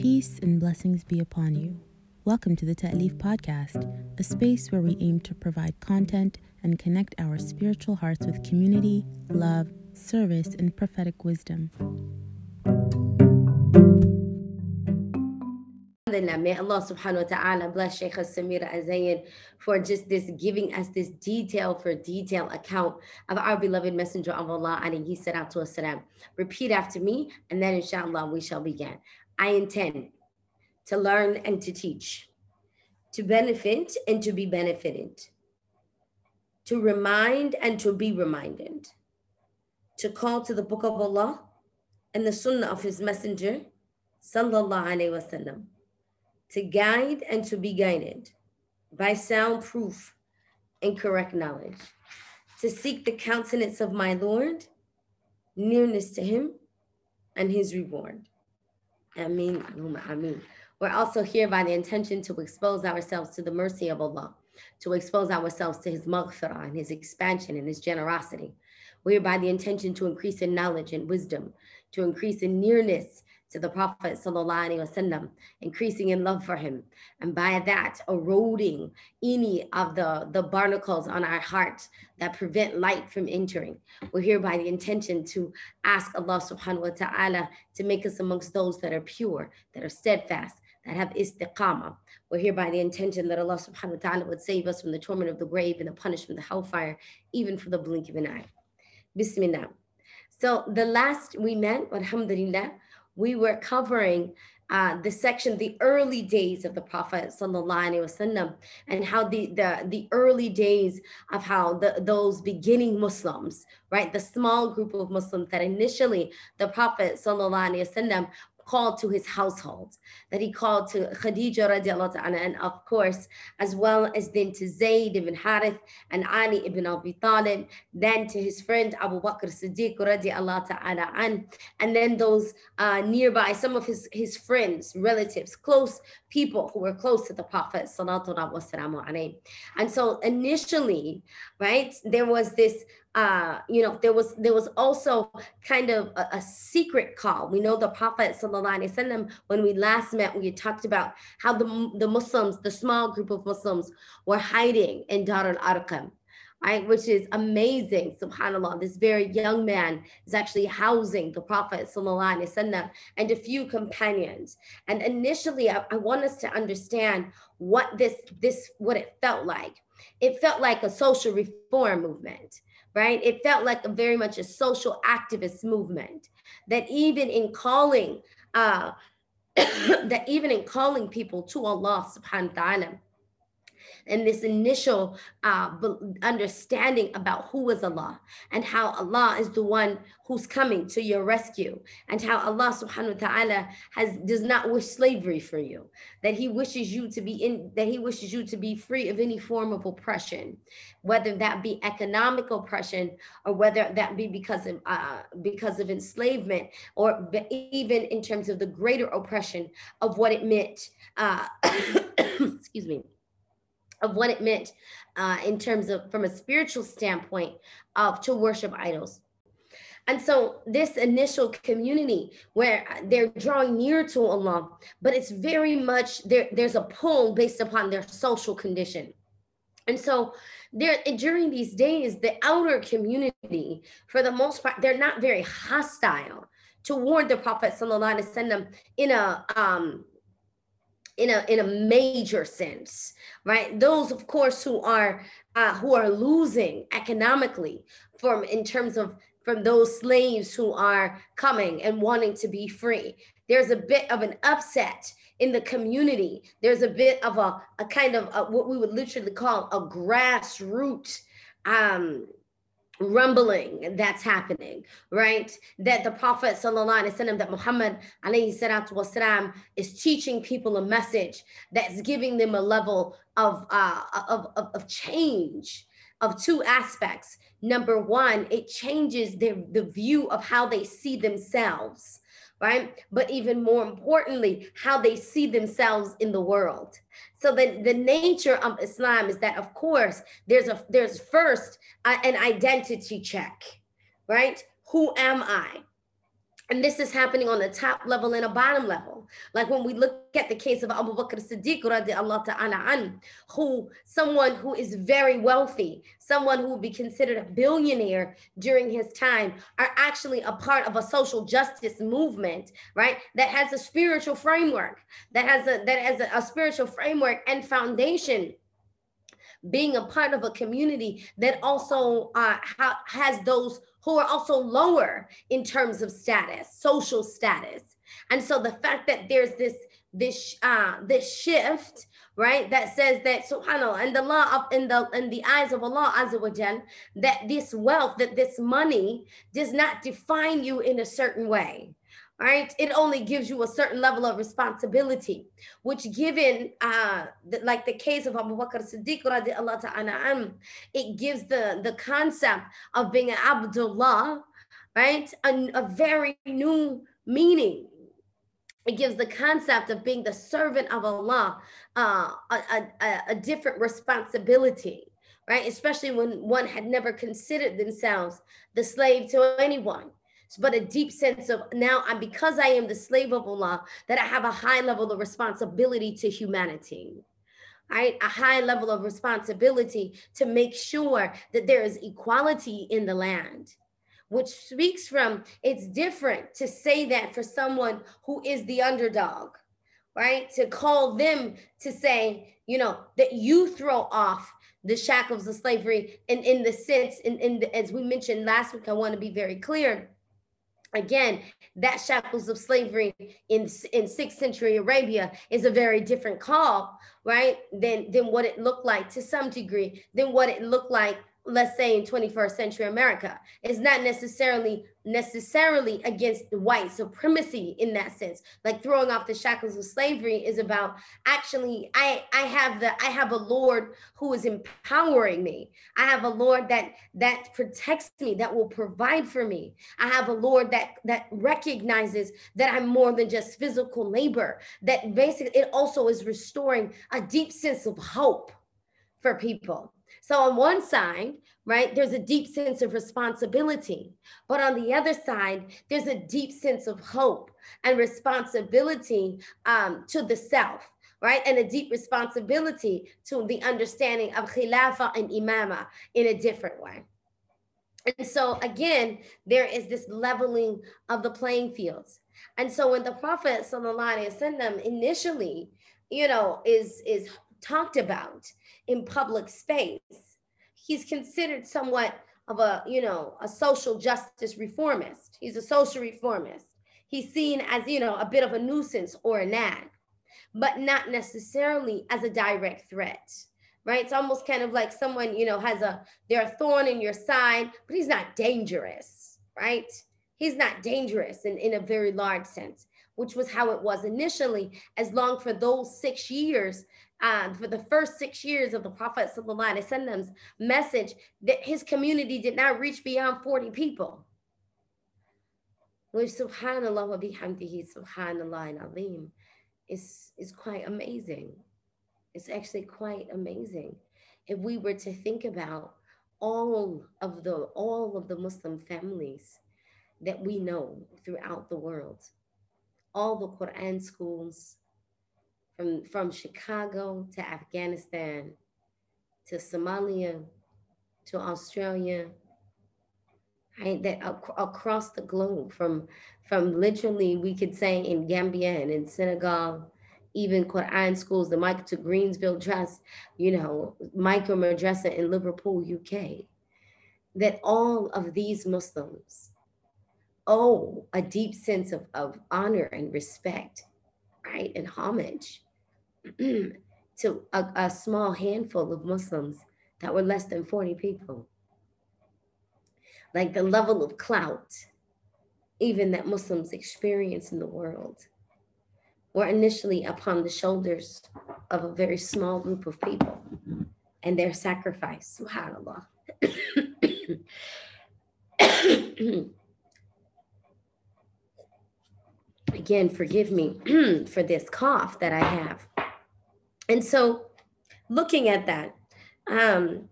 Peace and blessings be upon you. Welcome to the Ta'leef Podcast, a space where we aim to provide content and connect our spiritual hearts with community, love, service, and prophetic wisdom. May Allah subhanahu wa ta'ala bless Sheikh Samira Azayan for just this giving us this detail for detail account of our beloved Messenger of Allah alayhi salatu wasalam. Repeat after me and then inshallah we shall begin. I intend to learn and to teach, to benefit and to be benefited, to remind and to be reminded, to call to the book of Allah and the sunnah of his messenger, sallallahu alayhi wasallam to guide and to be guided by sound proof and correct knowledge, to seek the countenance of my Lord, nearness to him, and his reward. Ameen. Ameen. We're also here by the intention to expose ourselves to the mercy of Allah, to expose ourselves to his maghfirah and his expansion and his generosity. We're by the intention to increase in knowledge and wisdom, to increase in nearness to the Prophet wasallam, increasing in love for him, and by that eroding any of the, the barnacles on our heart that prevent light from entering. We're here by the intention to ask Allah subhanahu wa ta'ala to make us amongst those that are pure, that are steadfast, that have istiqamah. We're here by the intention that Allah subhanahu wa ta'ala would save us from the torment of the grave and the punishment of the hellfire, even for the blink of an eye. Bismillah. So the last we met, alhamdulillah, we were covering uh, the section, the early days of the Prophet wasallam, and how the, the, the early days of how the, those beginning Muslims, right, the small group of Muslims that initially the Prophet wasallam called to his household, that he called to Khadija radiallahu ta'ala, and of course, as well as then to Zayd ibn Harith and Ali ibn Abi Talib, then to his friend Abu Bakr Siddiq radiallahu ta'ala an, and then those uh, nearby, some of his, his friends, relatives, close people who were close to the Prophet sallallahu And so initially, right, there was this uh, you know, there was there was also kind of a, a secret call. We know the Prophet wasallam, when we last met, we talked about how the, the Muslims, the small group of Muslims, were hiding in Dar al-Arqam, right? Which is amazing, subhanAllah. This very young man is actually housing the Prophet wasallam, and a few companions. And initially, I, I want us to understand what this, this, what it felt like. It felt like a social reform movement right? It felt like a very much a social activist movement that even in calling, uh, that even in calling people to Allah subhanahu wa ta'ala, and this initial uh, understanding about who is Allah and how Allah is the one who's coming to your rescue and how Allah subhanahu wa ta'ala has does not wish slavery for you that he wishes you to be in that he wishes you to be free of any form of oppression whether that be economic oppression or whether that be because of uh, because of enslavement or even in terms of the greater oppression of what it meant uh, excuse me of what it meant uh, in terms of from a spiritual standpoint of to worship idols and so this initial community where they're drawing near to Allah, but it's very much there, there's a pull based upon their social condition. And so there during these days, the outer community, for the most part, they're not very hostile toward the Prophet Wasallam in a um in a in a major sense right? Those of course who are uh, who are losing economically from in terms of from those slaves who are coming and wanting to be free. There's a bit of an upset in the community. There's a bit of a, a kind of a, what we would literally call a grassroots um, rumbling that's happening, right? That the Prophet wasallam, that Muhammad wasalam, is teaching people a message that's giving them a level of, uh, of, of, of change of two aspects. Number one, it changes their, the view of how they see themselves right? But even more importantly, how they see themselves in the world. So the, the nature of Islam is that, of course, there's a there's first uh, an identity check, right? Who am I? And this is happening on the top level and a bottom level. Like when we look at the case of Abu Bakr Siddiq, ta'ala an, who someone who is very wealthy, someone who would be considered a billionaire during his time, are actually a part of a social justice movement, right? That has a spiritual framework, that has a that has a, a spiritual framework and foundation being a part of a community that also uh, ha- has those who are also lower in terms of status, social status. And so the fact that there's this this uh this shift right that says that subhanallah and the law of in the in the eyes of allah azza wa jal, that this wealth that this money does not define you in a certain way right? It only gives you a certain level of responsibility which given uh the, like the case of abu bakr siddiq ta'ala it gives the the concept of being an abdullah right? A, a very new meaning. It gives the concept of being the servant of allah uh, a, a, a different responsibility right? Especially when one had never considered themselves the slave to anyone but a deep sense of now I'm because I am the slave of Allah, that I have a high level of responsibility to humanity. Right? A high level of responsibility to make sure that there is equality in the land, which speaks from it's different to say that for someone who is the underdog, right? To call them to say, you know, that you throw off the shackles of slavery and in, the sense, in, in the, as we mentioned last week, I want to be very clear again that shackles of slavery in in sixth century arabia is a very different call right than than what it looked like to some degree than what it looked like let's say in 21st century America. It's not necessarily necessarily against white supremacy in that sense. Like throwing off the shackles of slavery is about actually I I have the I have a Lord who is empowering me. I have a Lord that that protects me, that will provide for me. I have a Lord that that recognizes that I'm more than just physical labor. That basically it also is restoring a deep sense of hope for people so on one side, right, there's a deep sense of responsibility. But on the other side, there's a deep sense of hope and responsibility um, to the self, right? And a deep responsibility to the understanding of khilafah and imama in a different way. And so again, there is this leveling of the playing fields. And so when the Prophet وسلم, initially, you know, is is talked about in public space. He's considered somewhat of a, you know, a social justice reformist. He's a social reformist. He's seen as, you know, a bit of a nuisance or a nag, but not necessarily as a direct threat. Right. It's almost kind of like someone, you know, has a they're a thorn in your side, but he's not dangerous, right? He's not dangerous in, in a very large sense, which was how it was initially, as long for those six years uh, for the first six years of the Prophet Wasallam's message, that his community did not reach beyond 40 people. Which subhanallah wa bihamdihi subhanallah and alim is, is quite amazing. It's actually quite amazing. If we were to think about all of the all of the Muslim families that we know throughout the world, all the Quran schools, from, from Chicago to Afghanistan to Somalia to Australia, right? That ac- across the globe, from from literally we could say in Gambia and in Senegal, even Quran schools, the Michael to Greensville Trust, you know, Micro Madrasa in Liverpool, UK, that all of these Muslims owe a deep sense of, of honor and respect, right, and homage to a, a small handful of Muslims that were less than 40 people. Like the level of clout, even that Muslims experience in the world, were initially upon the shoulders of a very small group of people and their sacrifice, subhanAllah. Again, forgive me for this cough that I have. And so looking at that, um,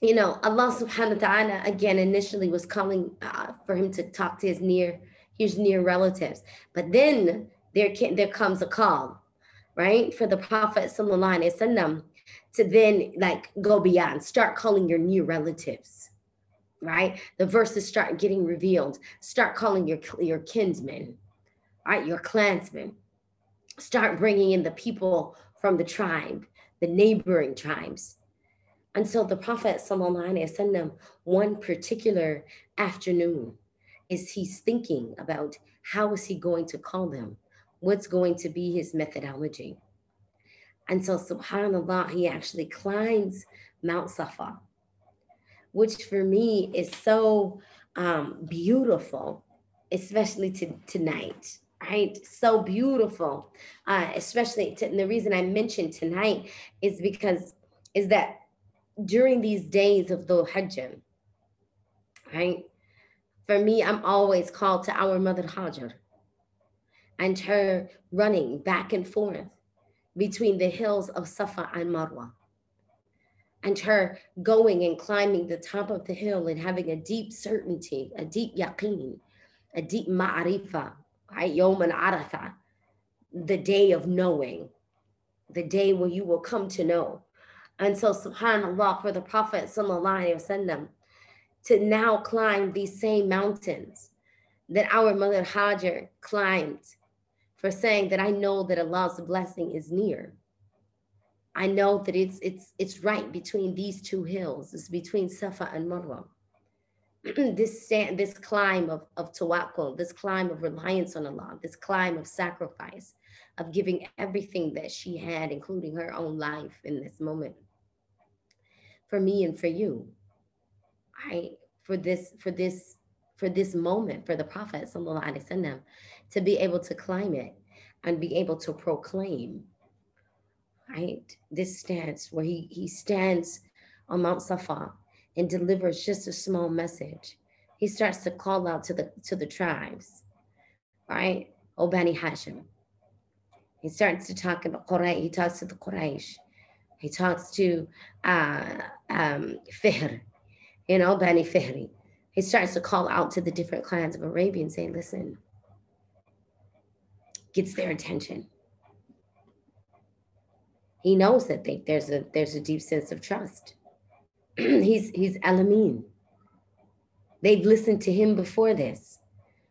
you know, Allah subhanahu wa ta'ala again initially was calling uh, for him to talk to his near, his near relatives. But then there can, there comes a call, right, for the Prophet sallallahu alaihi wasallam to then like go beyond, start calling your near relatives, right? The verses start getting revealed. Start calling your your kinsmen, right, your clansmen. Start bringing in the people from the tribe, the neighboring tribes. And so the Prophet وسلم, one particular afternoon, is he's thinking about how is he going to call them? What's going to be his methodology? And so subhanAllah, he actually climbs Mount Safa, which for me is so um, beautiful, especially to, tonight right? So beautiful, uh, especially to, the reason I mentioned tonight is because is that during these days of the Hajj, right? For me, I'm always called to our mother Hajar and her running back and forth between the hills of Safa and Marwa and her going and climbing the top of the hill and having a deep certainty, a deep yaqeen, a deep ma'arifa? Yom Arafah, the day of knowing, the day when you will come to know. And so, subhanAllah, for the Prophet wasallam, to now climb these same mountains that our mother Hajar climbed for saying that I know that Allah's blessing is near. I know that it's it's it's right between these two hills. It's between Safa and Marwa. this stand, this climb of, of tawakkul, this climb of reliance on Allah, this climb of sacrifice, of giving everything that she had, including her own life in this moment. For me and for you. I for this, for this, for this moment, for the Prophet وسلم, to be able to climb it and be able to proclaim, right? This stance where he he stands on Mount Safa and delivers just a small message. He starts to call out to the to the tribes, right? Obani Hashim. He starts to talk about Quraysh. He talks to the Quraysh. He talks to uh, um, Fihr, you know, Bani Fihri. He starts to call out to the different clans of Arabia and say, listen, gets their attention. He knows that they, there's a there's a deep sense of trust. he's he's Alamin. They've listened to him before this.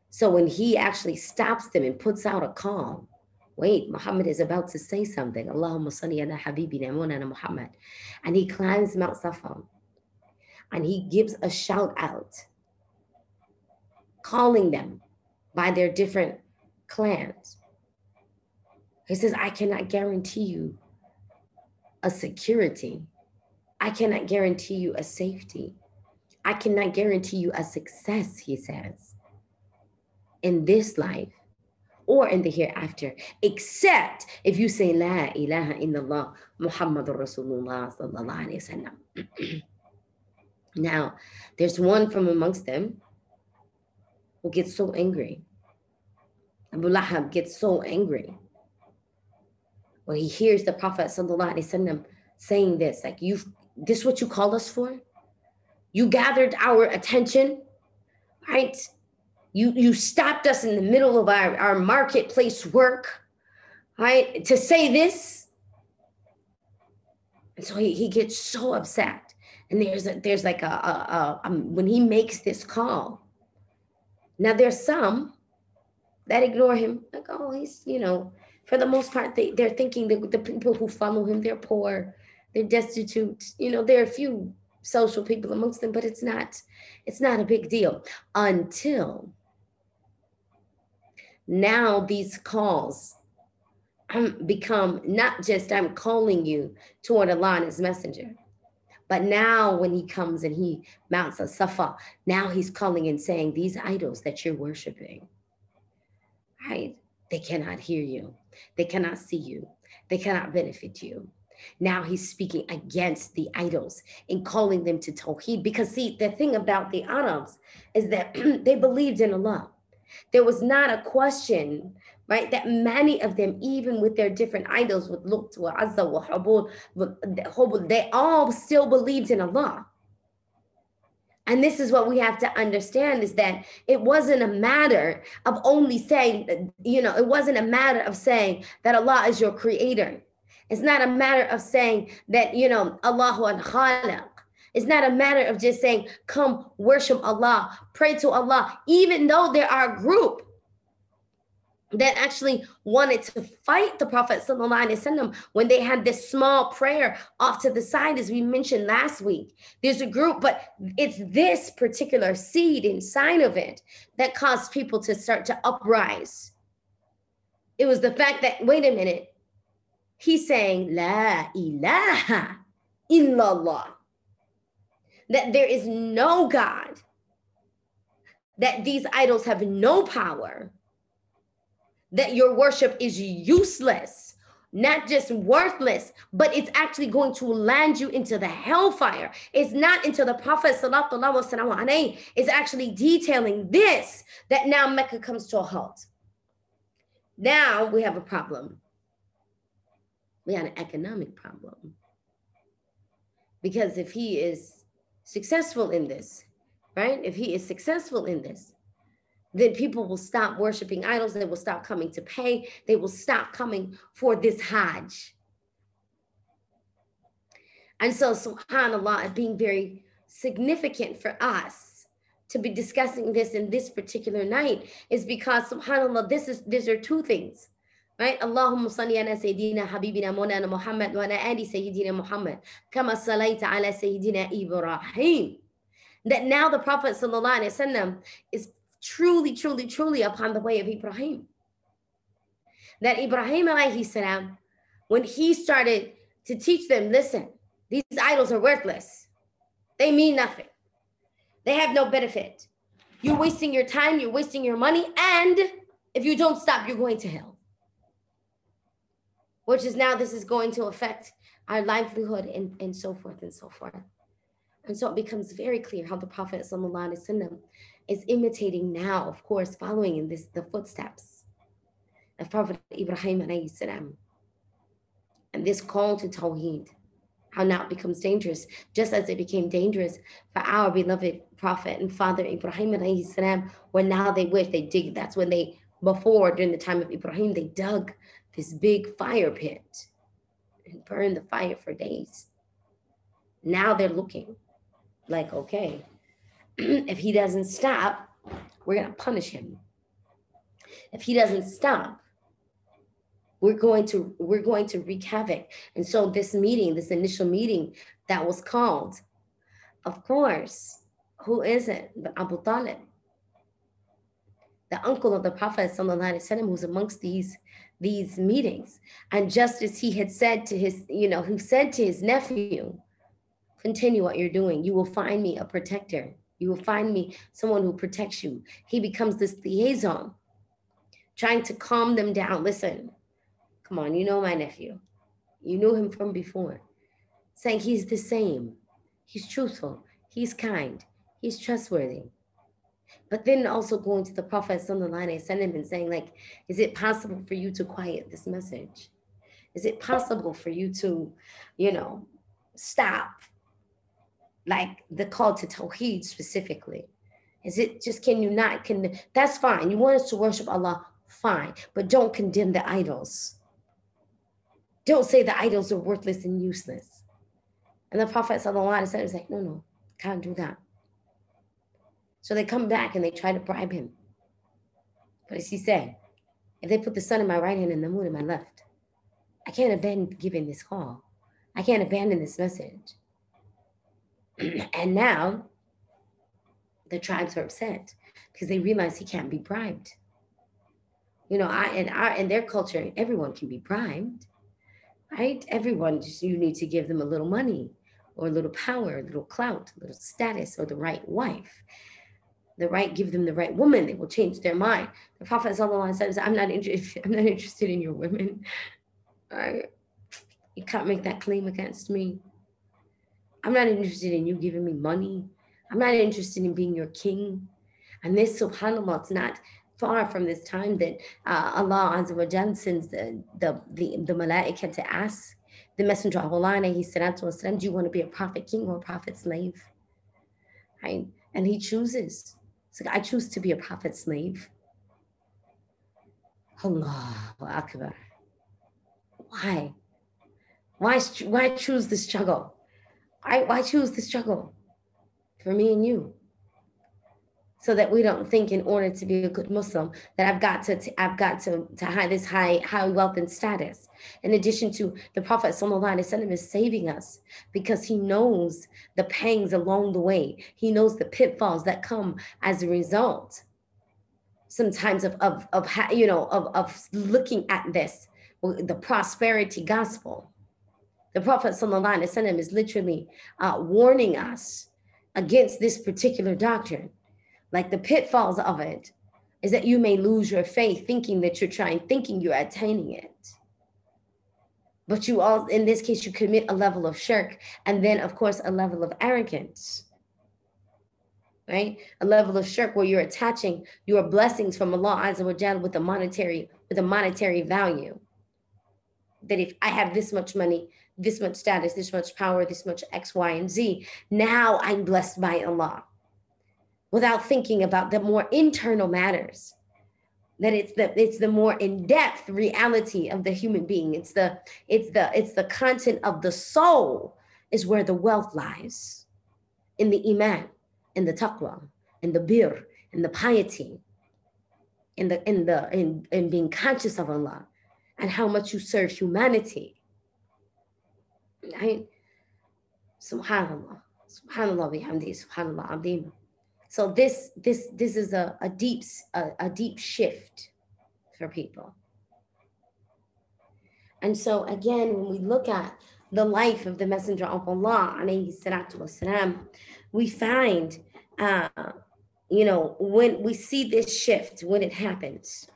So when he actually stops them and puts out a call, wait, Muhammad is about to say something. Allahumma salli ala habibina Muhammad. And he climbs Mount Safa and he gives a shout out, calling them by their different clans. He says, I cannot guarantee you a security I cannot guarantee you a safety. I cannot guarantee you a success, he says, in this life or in the hereafter, except if you say La ilaha illallah Muhammadur Rasulullah sallallahu alayhi wasallam. now, there's one from amongst them who gets so angry. Abu Lahab gets so angry when he hears the Prophet sallallahu alayhi wasallam saying this, like you've this is what you called us for? You gathered our attention, right? You you stopped us in the middle of our, our marketplace work, right? To say this. And so he, he gets so upset. And there's a, there's like a, a, a um, when he makes this call. Now there's some that ignore him, like, oh, he's, you know, for the most part, they, they're thinking that the people who follow him, they're poor, they're destitute. You know, there are a few social people amongst them, but it's not, it's not a big deal until now these calls um, become not just I'm calling you toward Allah and his messenger, but now when he comes and he mounts a safa, now he's calling and saying, These idols that you're worshiping, right? They cannot hear you, they cannot see you, they cannot benefit you. Now he's speaking against the idols and calling them to Tawheed. Because, see, the thing about the Arabs is that they believed in Allah. There was not a question, right? That many of them, even with their different idols, would look to Azza wa Hubal, they all still believed in Allah. And this is what we have to understand is that it wasn't a matter of only saying, you know, it wasn't a matter of saying that Allah is your creator. It's not a matter of saying that, you know, Allahu al It's not a matter of just saying, come worship Allah, pray to Allah, even though there are a group that actually wanted to fight the Prophet ﷺ when they had this small prayer off to the side, as we mentioned last week. There's a group, but it's this particular seed inside of it that caused people to start to uprise. It was the fact that, wait a minute, he's saying, La ilaha illallah, that there is no God, that these idols have no power that your worship is useless, not just worthless, but it's actually going to land you into the hellfire. It's not until the Prophet wasallam, is actually detailing this that now Mecca comes to a halt. Now we have a problem. We had an economic problem. Because if he is successful in this, right? If he is successful in this, then people will stop worshiping idols. They will stop coming to pay. They will stop coming for this Hajj. And so, subhanAllah, being very significant for us to be discussing this in this particular night is because, subhanAllah, this is these are two things. Right? Allahumma salli ala Sayyidina Habibina Mawlana Muhammad wa ala ali Sayyidina Muhammad kama salaita ala Sayyidina Ibrahim. That now the Prophet sallallahu alaihi wasallam is truly, truly, truly upon the way of Ibrahim. That Ibrahim alayhi salam, when he started to teach them, listen, these idols are worthless. They mean nothing. They have no benefit. You're wasting your time, you're wasting your money, and if you don't stop, you're going to hell Which is now this is going to affect our livelihood and, and so forth and so forth. And so it becomes very clear how the Prophet وسلم, is imitating now, of course, following in this the footsteps of Prophet Ibrahim salam. And this call to Tawheed, how now it becomes dangerous, just as it became dangerous for our beloved Prophet and Father Ibrahim salam, when now they wish they dig. That's when they, before, during the time of Ibrahim, they dug this big fire pit and burned the fire for days. Now they're looking like, okay, if he doesn't stop, we're going to punish him. If he doesn't stop, we're going to we're going to wreak havoc. And so this meeting, this initial meeting that was called, of course, who is it? But Abu Talib, the uncle of the Prophet وسلم, who's amongst these these meetings. And just as he had said to his, you know, who said to his nephew, continue what you're doing. You will find me a protector. You will find me someone who protects you. He becomes this liaison, trying to calm them down. Listen, come on, you know my nephew. You knew him from before. Saying he's the same. He's truthful. He's kind. He's trustworthy. But then also going to the Prophet Sallallahu Alaihi and saying, like, is it possible for you to quiet this message? Is it possible for you to, you know, stop like the call to Tawheed specifically? Is it just can you not can that's fine. You want us to worship Allah, fine, but don't condemn the idols. Don't say the idols are worthless and useless. And the Prophet Wasallam was like, no, no, can't do that. So they come back and they try to bribe him. But as he said, if they put the sun in my right hand and the moon in my left, I can't abandon giving this call. I can't abandon this message. and now the tribes are upset because they realize he can't be bribed. You know, I and our in their culture, everyone can be bribed, right? Everyone just you need to give them a little money or a little power, a little clout, a little status, or the right wife. The right, give them the right woman, they will change their mind. The Prophet said, I'm not interested, I'm not interested in your women. Right? You can't make that claim against me. I'm not interested in you giving me money. I'm not interested in being your king. And this, subhanAllah, it's not far from this time that uh, Allah Azza wa Jal sends the, the, the, the malaika to ask the messenger of Allah, and he said do you want to be a prophet king or a prophet slave? right? And he chooses. It's like, I choose to be a prophet's slave. Allah Akbar. Why? Why, why choose the struggle? I, why choose the struggle for me and you? So that we don't think in order to be a good Muslim that I've got to, I've got to, to high this high, high wealth and status. In addition to the Prophet Sallallahu is saving us because he knows the pangs along the way. He knows the pitfalls that come as a result sometimes of, of, of you know, of, of looking at this, the prosperity gospel the Prophet ﷺ is literally uh, warning us against this particular doctrine. Like the pitfalls of it is that you may lose your faith thinking that you're trying, thinking you're attaining it. But you all, in this case, you commit a level of shirk and then, of course, a level of arrogance right? A level of shirk where you're attaching your blessings from Allah Azza wa with a monetary with a monetary value. That if I have this much money, this much status, this much power, this much X, Y, and Z. Now I'm blessed by Allah without thinking about the more internal matters. That it's the it's the more in-depth reality of the human being. It's the it's the it's the content of the soul is where the wealth lies in the iman, in the taqwa, in the bir, in the piety, in the in the in, in being conscious of Allah and how much you serve humanity right? Subhanallah. Subhanallah bihamdi. Subhanallah azim. So this this this is a, a deep a, a deep shift for people. And so again, when we look at the life of the Messenger of Allah, alayhi salatu wasalam, we find uh, you know, when we see this shift, when it happens,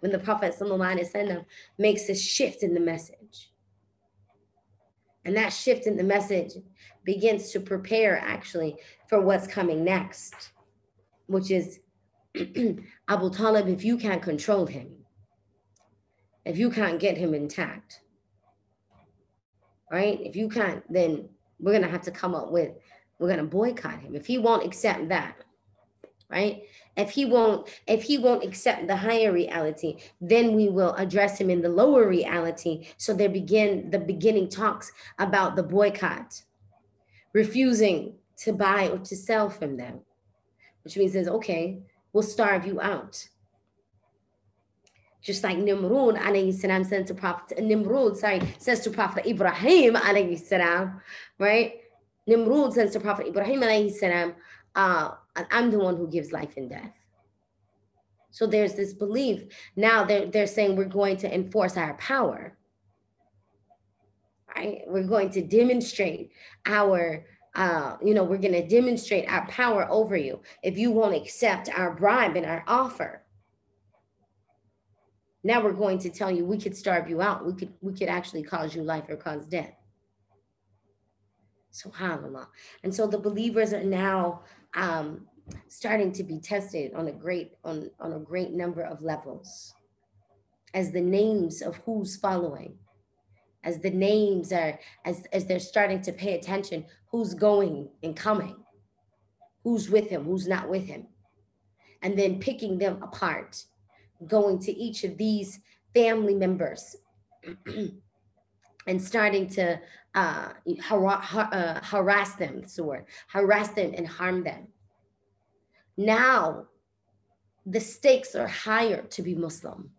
when the Prophet وسلم, makes a shift in the message, and that shift in the message begins to prepare actually for what's coming next, which is Abu Talib, if you can't control him, if you can't get him intact, right? If you can't, then we're going to have to come up with, we're going to boycott him. If he won't accept that, right? if he won't if he won't accept the higher reality then we will address him in the lower reality so there begin the beginning talks about the boycott refusing to buy or to sell from them which means says okay we'll starve you out just like Nimrud alayhi salam sent to Prophet Nimrud, sorry, says to Prophet Ibrahim alayhi salam, right? Nimrud says to Prophet Ibrahim alayhi salam, uh, I'm the one who gives life and death. So there's this belief. Now they're, they're saying we're going to enforce our power. Right? We're going to demonstrate our, uh, you know, we're going to demonstrate our power over you if you won't accept our bribe and our offer. Now we're going to tell you we could starve you out. We could we could actually cause you life or cause death. Subhanallah. And so the believers are now um, starting to be tested on a great on, on a great number of levels as the names of who's following as the names are as as they're starting to pay attention who's going and coming who's with him who's not with him and then picking them apart going to each of these family members and starting to uh, har- har- uh, harass them, the word, harass them and harm them. Now, the stakes are higher to be Muslim.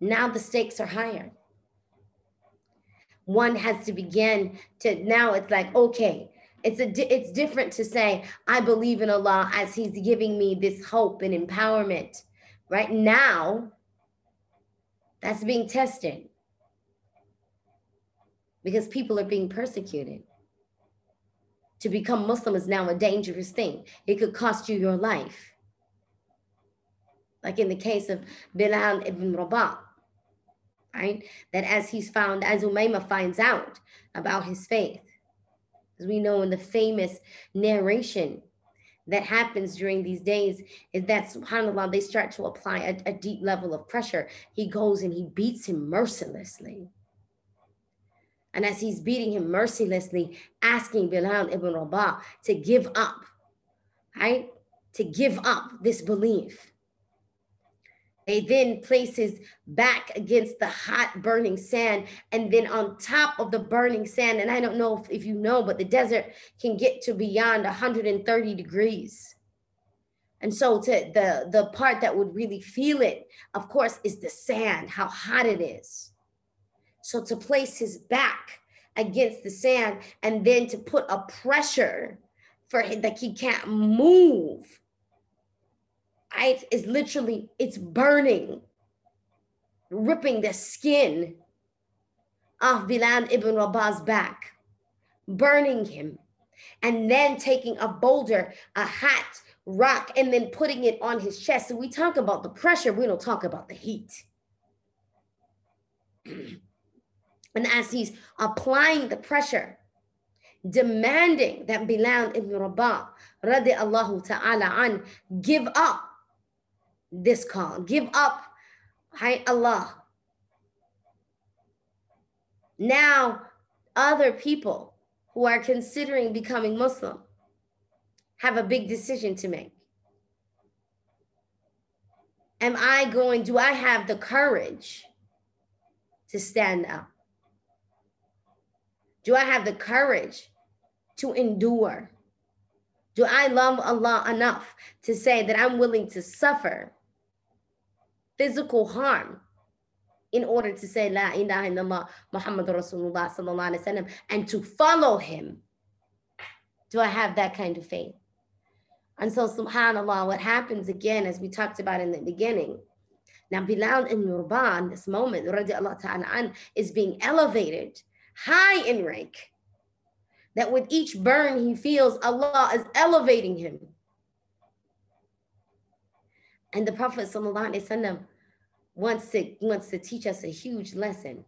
Now the stakes are higher. One has to begin to now it's like, okay, it's a it's different to say, I believe in Allah as He's giving me this hope and empowerment. Right now, that's being tested because people are being persecuted. To become Muslim is now a dangerous thing. It could cost you your life. Like in the case of Bilal ibn Rabah, right? That as he's found, as Umayyah finds out about his faith, as we know in the famous narration that happens during these days is that subhanallah they start to apply a, a, deep level of pressure he goes and he beats him mercilessly And as he's beating him mercilessly, asking Bilal ibn Rabah to give up, right? To give up this belief. They then place his back against the hot burning sand. And then on top of the burning sand, and I don't know if, if you know, but the desert can get to beyond 130 degrees. And so to the, the part that would really feel it, of course, is the sand, how hot it is. So to place his back against the sand and then to put a pressure for him that he can't move I, is literally, it's burning, ripping the skin off Bilal ibn Rabah's back, burning him, and then taking a boulder, a hat, rock, and then putting it on his chest. So we talk about the pressure, we don't talk about the heat. and as he's applying the pressure, demanding that Bilal ibn Rabah, radiallahu ta'ala an, give up this call. Give up. Hi, Allah. Now, other people who are considering becoming Muslim have a big decision to make. Am I going, do I have the courage to stand up? Do I have the courage to endure? Do I love Allah enough to say that I'm willing to suffer physical harm in order to say La ilaha illallah Muhammad Rasulullah sallallahu alaihi wasallam and to follow him. Do I have that kind of faith? And so subhanallah, what happens again, as we talked about in the beginning, now Bilal Rabah in this moment, radiallahu ta'ala an, is being elevated high in rank. That with each burn he feels, Allah is elevating him. And the Prophet وسلم, wants to wants to teach us a huge lesson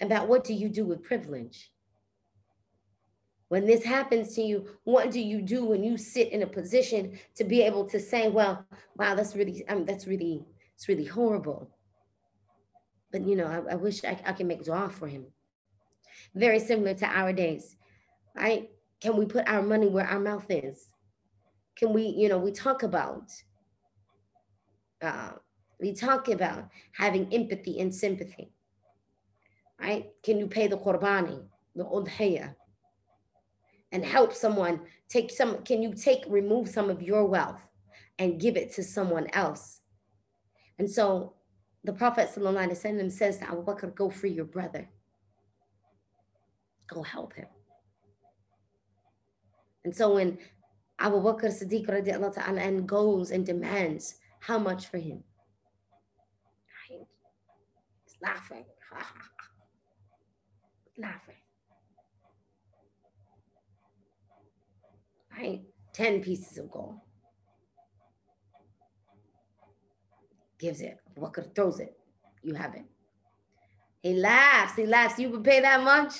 about what do you do with privilege. When this happens to you, what do you do when you sit in a position to be able to say, "Well, wow, that's really, I mean, that's really, it's really horrible." But you know, I, I wish I, I can make dua for him. Very similar to our days, right? Can we put our money where our mouth is? Can we, you know, we talk about uh, we talk about having empathy and sympathy. Right? Can you pay the qurbani, the udhiyah, and help someone take some? Can you take, remove some of your wealth and give it to someone else? And so the Prophet ﷺ says to Abu Bakr, go free your brother. Go help him. And so when Abu Bakr Siddiq radiAllahu and goes and demands how much for him? He's laughing. laughing. Right? 10 pieces of gold. Gives it. Bakr throws it. You have it. He laughs. He laughs. You would pay that much?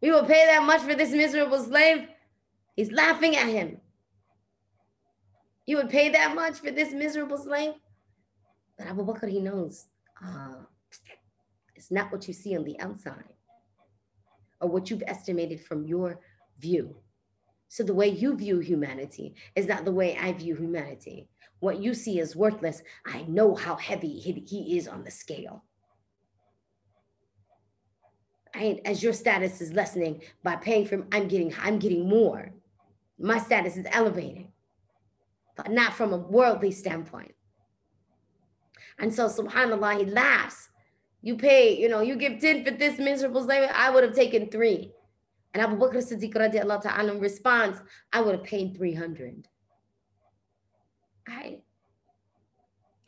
You would pay that much for this miserable slave? He's laughing at him. You would pay that much for this miserable slave? But Abu Bakr, he knows. Uh, it's not what you see on the outside or what you've estimated from your view. So the way you view humanity is not the way I view humanity. What you see is worthless, I know how heavy he, is on the scale. I, as your status is lessening by paying for, I'm getting, I'm getting more. My status is elevating, but not from a worldly standpoint. And so, subhanAllah, he laughs you pay, you know, you give 10 for this miserable slave, I would have taken three. And Abu Bakr Siddiq radiallahu ta'ala responds, I would have paid 300. I,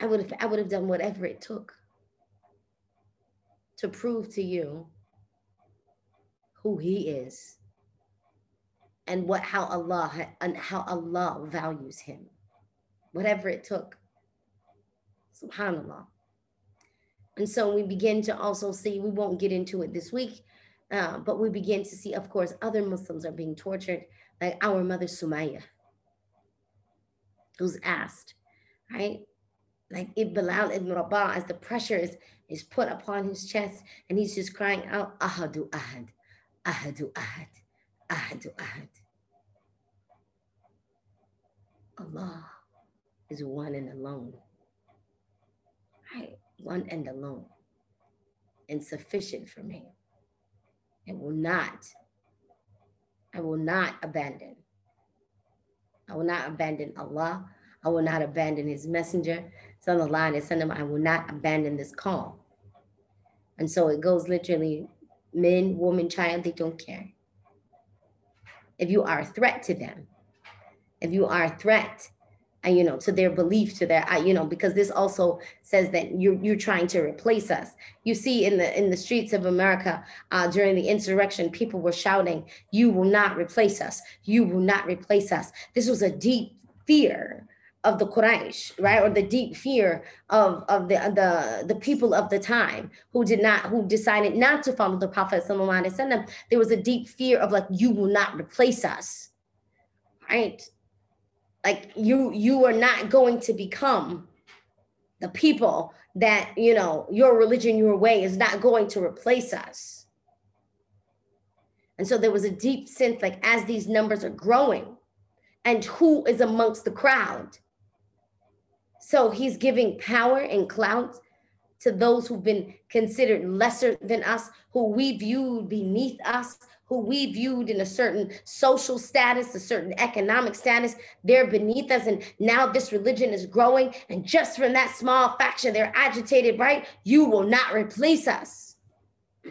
I would have I would have done whatever it took to prove to you who he is and what how Allah and how Allah values him. Whatever it took. Subhanallah. And so we begin to also see, we won't get into it this week, uh, but we begin to see, of course, other Muslims are being tortured, like our mother Sumaya, who's asked, right? like if Bilal ibn Rabah, as the pressure is, is put upon his chest and he's just crying out, Ahadu Ahad, Ahadu Ahad, Ahadu Ahad. Allah is one and alone. Right? One and alone. And sufficient for me. And will not, I will not abandon. I will not abandon Allah. I will not abandon his messenger. Sallallahu Alaihi Wasallam, I will not abandon this call. And so it goes literally men, woman, child, they don't care. If you are a threat to them, if you are a threat and you know to their belief to their you know because this also says that you're you're trying to replace us you see in the in the streets of america uh, during the insurrection people were shouting you will not replace us you will not replace us this was a deep fear of the Quraysh, right, or the deep fear of of the the the people of the time who did not who decided not to follow the Prophet Sallallahu Alaihi Wasallam. There was a deep fear of like you will not replace us, right? Like you you are not going to become the people that you know your religion your way is not going to replace us. And so there was a deep sense like as these numbers are growing and who is amongst the crowd. So he's giving power and clout to those who've been considered lesser than us who we viewed beneath us who we viewed in a certain social status, a certain economic status, they're beneath us. And now this religion is growing. And just from that small faction, they're agitated, right? You will not replace us.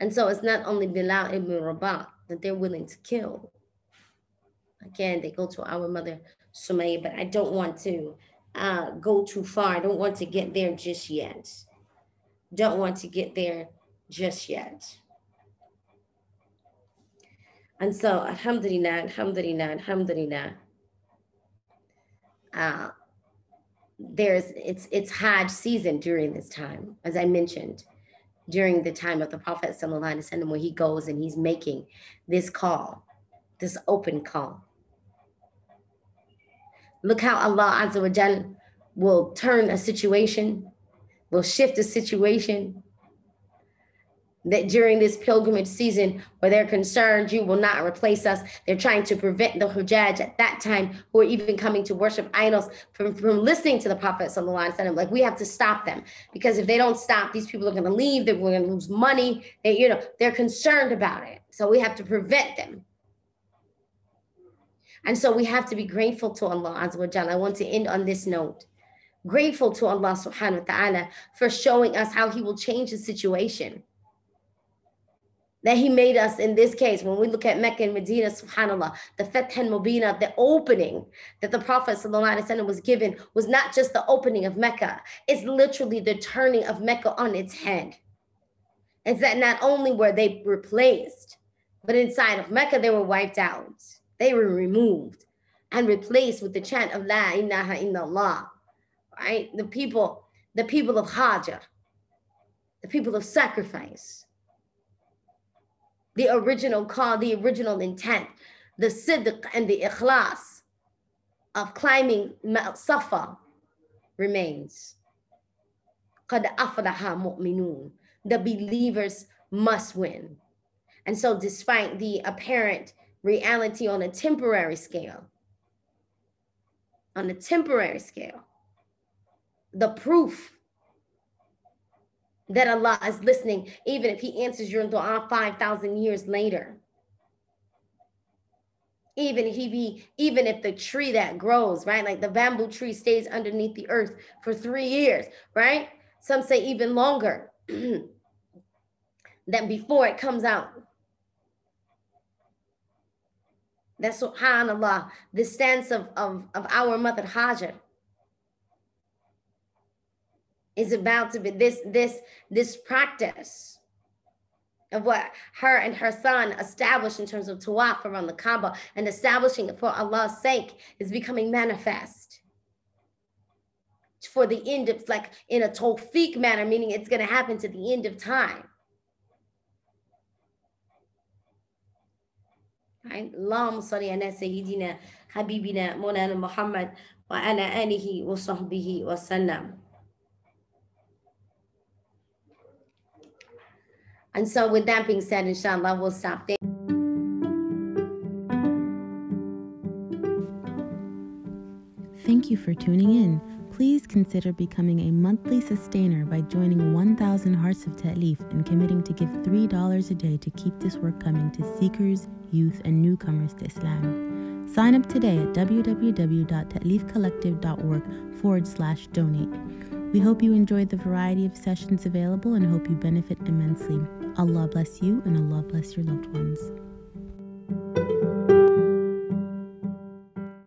and so it's not only Bilal ibn Rabah that they're willing to kill. Again, they go to our mother Sumayya, but I don't want to uh, go too far. I don't want to get there just yet. Don't want to get there just yet. And so, alhamdulillah, alhamdulillah, alhamdulillah. Uh, there's it's it's Hajj season during this time, as I mentioned, during the time of the Prophet Sallallahu Alaihi Wasallam, when he goes and he's making this call, this open call. Look how Allah Azza wa Jal will turn a situation, will shift a situation, that during this pilgrimage season where they're concerned you will not replace us. They're trying to prevent the hujjaj at that time who are even coming to worship idols from, from listening to the prophet like we have to stop them. Because if they don't stop these people are going to leave they're going to lose money. They you know they're concerned about it. So we have to prevent them and so we have to be grateful to Allah Azza wa Jalla. I want to end on this note. Grateful to Allah subhanahu wa ta'ala for showing us how he will change the situation that he made us in this case when we look at Mecca and Medina subhanallah the Fathan Mubina the opening that the Prophet ﷺ was given was not just the opening of Mecca it's literally the turning of Mecca on its head it's that not only were they replaced but inside of Mecca they were wiped out they were removed and replaced with the chant of La ilaha illallah right the people the people of Hajar the people of sacrifice the original call, the original intent, the sidq and the ikhlas of climbing Mount Safa remains. قَدْ أَفْلَحَ مُؤْمِنُونَ The believers must win. And so despite the apparent reality on a temporary scale, on a temporary scale, the proof that Allah is listening, even if He answers your dua 5,000 years later. Even if he be, even if the tree that grows, right? Like the bamboo tree stays underneath the earth for three years, right? Some say even longer than before it comes out. That's subhanAllah, the stance of, of, of our mother Hajar is about to be this this this practice of what her and her son established in terms of tawaf around the Kaaba and establishing it for Allah's sake is becoming manifest. For the end of like in a tawfiq manner, meaning it's going to happen to the end of time. Right? Allahumma salli ala Sayyidina Habibina Mawlana Muhammad وعلى آله وصحبه وسلم. And so with that being said, inshallah, we'll stop there. Thank you for tuning in. Please consider becoming a monthly sustainer by joining 1000 Hearts of Ta'leef and committing to give $3 a day to keep this work coming to seekers, youth, and newcomers to Islam. Sign up today at www.ta'leefcollective.org forward slash donate. We hope you enjoyed the variety of sessions available and hope you benefit immensely. Allah bless you and Allah bless your loved ones.